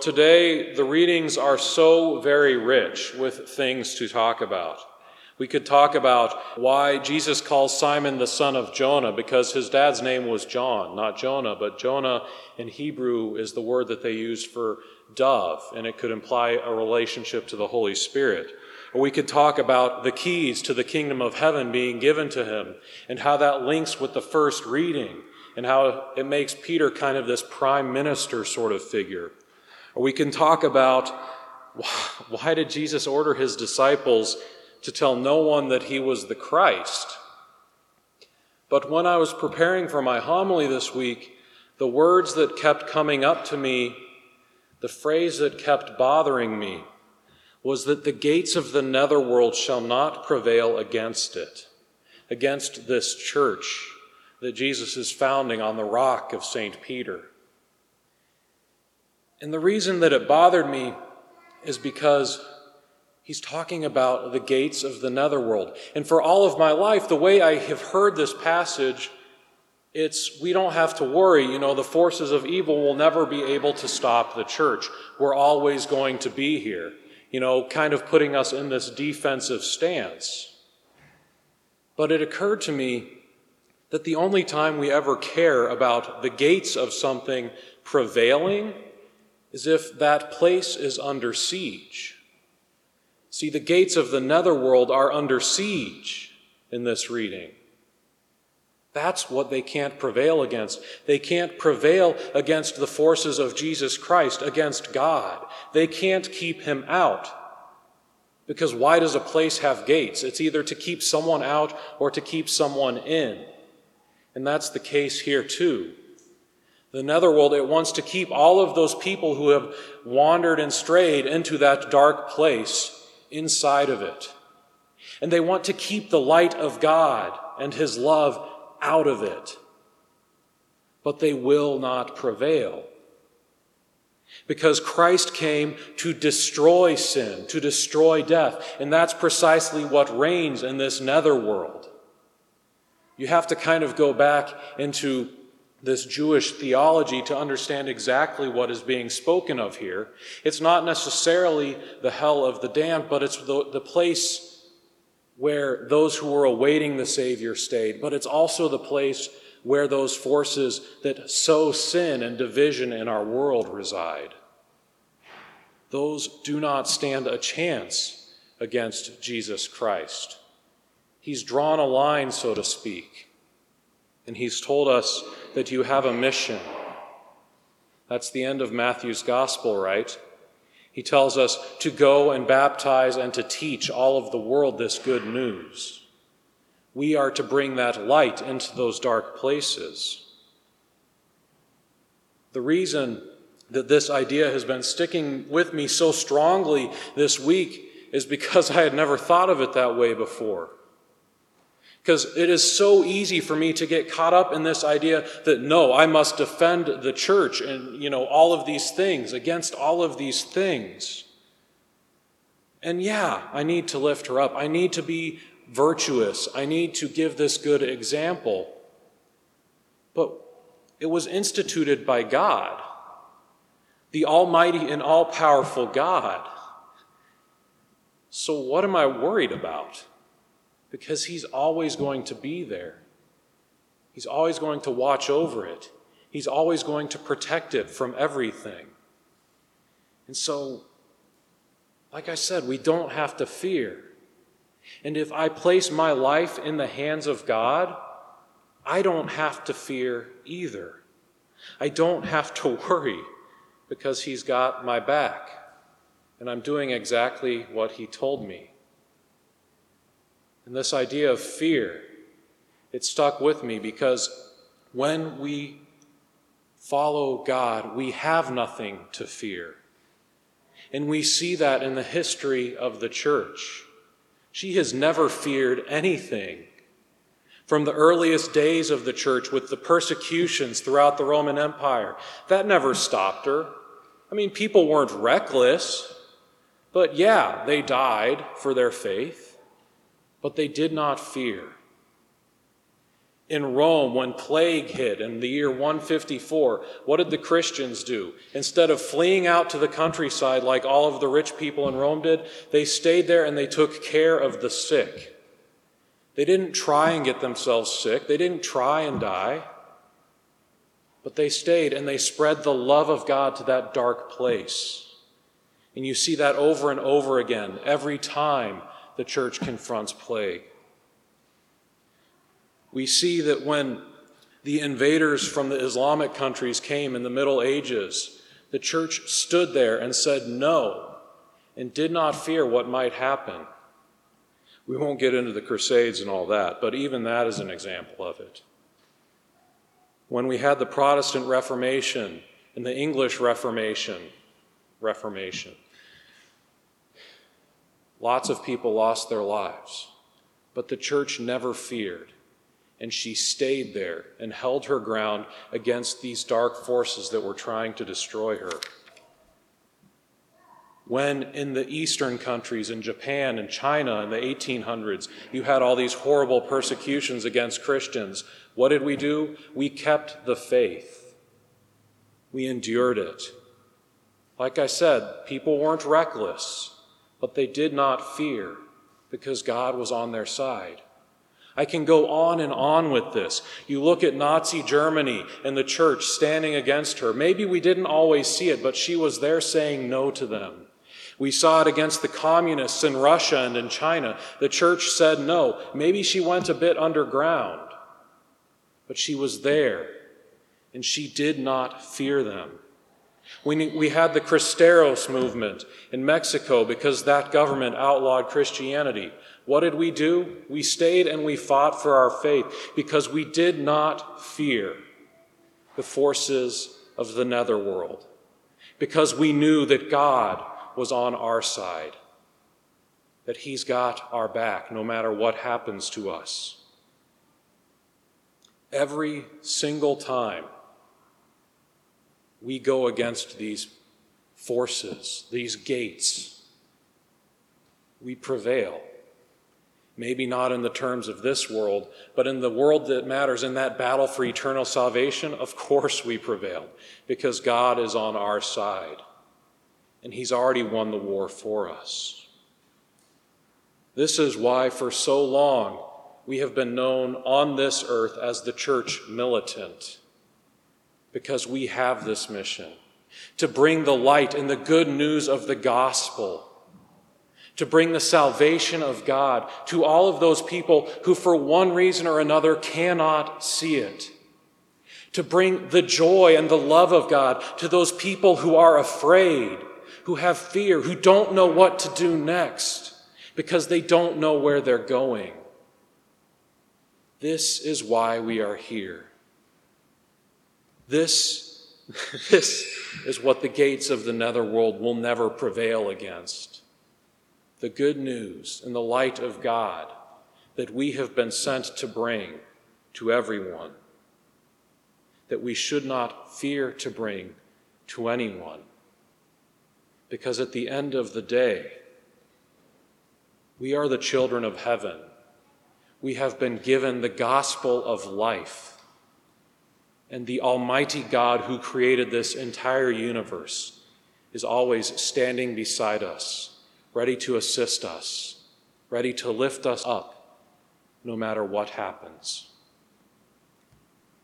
Today, the readings are so very rich with things to talk about. We could talk about why Jesus calls Simon the son of Jonah because his dad's name was John, not Jonah, but Jonah in Hebrew is the word that they use for dove, and it could imply a relationship to the Holy Spirit. Or we could talk about the keys to the kingdom of heaven being given to him and how that links with the first reading and how it makes Peter kind of this prime minister sort of figure. Or we can talk about why did Jesus order his disciples to tell no one that he was the Christ? But when I was preparing for my homily this week, the words that kept coming up to me, the phrase that kept bothering me, was that the gates of the netherworld shall not prevail against it, against this church that Jesus is founding on the rock of St. Peter. And the reason that it bothered me is because he's talking about the gates of the netherworld. And for all of my life, the way I have heard this passage, it's we don't have to worry. You know, the forces of evil will never be able to stop the church. We're always going to be here, you know, kind of putting us in this defensive stance. But it occurred to me that the only time we ever care about the gates of something prevailing is if that place is under siege. See, the gates of the netherworld are under siege in this reading. That's what they can't prevail against. They can't prevail against the forces of Jesus Christ, against God. They can't keep him out. Because why does a place have gates? It's either to keep someone out or to keep someone in. And that's the case here too. The netherworld, it wants to keep all of those people who have wandered and strayed into that dark place inside of it. And they want to keep the light of God and His love out of it. But they will not prevail. Because Christ came to destroy sin, to destroy death. And that's precisely what reigns in this netherworld. You have to kind of go back into this Jewish theology to understand exactly what is being spoken of here. It's not necessarily the hell of the damned, but it's the, the place where those who were awaiting the Savior stayed, but it's also the place where those forces that sow sin and division in our world reside. Those do not stand a chance against Jesus Christ. He's drawn a line, so to speak, and he's told us that you have a mission. That's the end of Matthew's gospel, right? He tells us to go and baptize and to teach all of the world this good news. We are to bring that light into those dark places. The reason that this idea has been sticking with me so strongly this week is because I had never thought of it that way before. Because it is so easy for me to get caught up in this idea that no, I must defend the church and, you know, all of these things, against all of these things. And yeah, I need to lift her up. I need to be virtuous. I need to give this good example. But it was instituted by God, the Almighty and all powerful God. So what am I worried about? Because He's always going to be there. He's always going to watch over it. He's always going to protect it from everything. And so, like I said, we don't have to fear. And if I place my life in the hands of God, I don't have to fear either. I don't have to worry because He's got my back. And I'm doing exactly what He told me. And this idea of fear, it stuck with me because when we follow God, we have nothing to fear. And we see that in the history of the church. She has never feared anything. From the earliest days of the church with the persecutions throughout the Roman Empire, that never stopped her. I mean, people weren't reckless, but yeah, they died for their faith but they did not fear. In Rome, when plague hit in the year 154, what did the Christians do? Instead of fleeing out to the countryside like all of the rich people in Rome did, they stayed there and they took care of the sick. They didn't try and get themselves sick, they didn't try and die, but they stayed and they spread the love of God to that dark place. And you see that over and over again every time the church confronts plague we see that when the invaders from the Islamic countries came in the Middle Ages, the church stood there and said no and did not fear what might happen. We won't get into the Crusades and all that, but even that is an example of it. When we had the Protestant Reformation and the English Reformation, Reformation, lots of people lost their lives, but the church never feared and she stayed there and held her ground against these dark forces that were trying to destroy her. When in the eastern countries, in Japan and China in the 1800s, you had all these horrible persecutions against Christians, what did we do? We kept the faith. We endured it. Like I said, people weren't reckless, but they did not fear because God was on their side. I can go on and on with this. You look at Nazi Germany and the church standing against her. Maybe we didn't always see it, but she was there saying no to them. We saw it against the communists in Russia and in China. The church said no. Maybe she went a bit underground, but she was there and she did not fear them. We, we had the Cristeros movement in Mexico because that government outlawed Christianity. What did we do? We stayed and we fought for our faith because we did not fear the forces of the netherworld, because we knew that God was on our side, that He's got our back no matter what happens to us. Every single time we go against these forces, these gates, we prevail. Maybe not in the terms of this world, but in the world that matters, in that battle for eternal salvation, of course we prevail because God is on our side and He's already won the war for us. This is why, for so long, we have been known on this earth as the church militant because we have this mission to bring the light and the good news of the gospel, to bring the salvation of God to all of those people who, for one reason or another, cannot see it. To bring the joy and the love of God to those people who are afraid, who have fear, who don't know what to do next because they don't know where they're going. This is why we are here. This, this is what the gates of the netherworld will never prevail against. The good news and the light of God that we have been sent to bring to everyone, that we should not fear to bring to anyone. Because at the end of the day, we are the children of heaven. We have been given the gospel of life and the Almighty God who created this entire universe is always standing beside us, ready to assist us, ready to lift us up no matter what happens.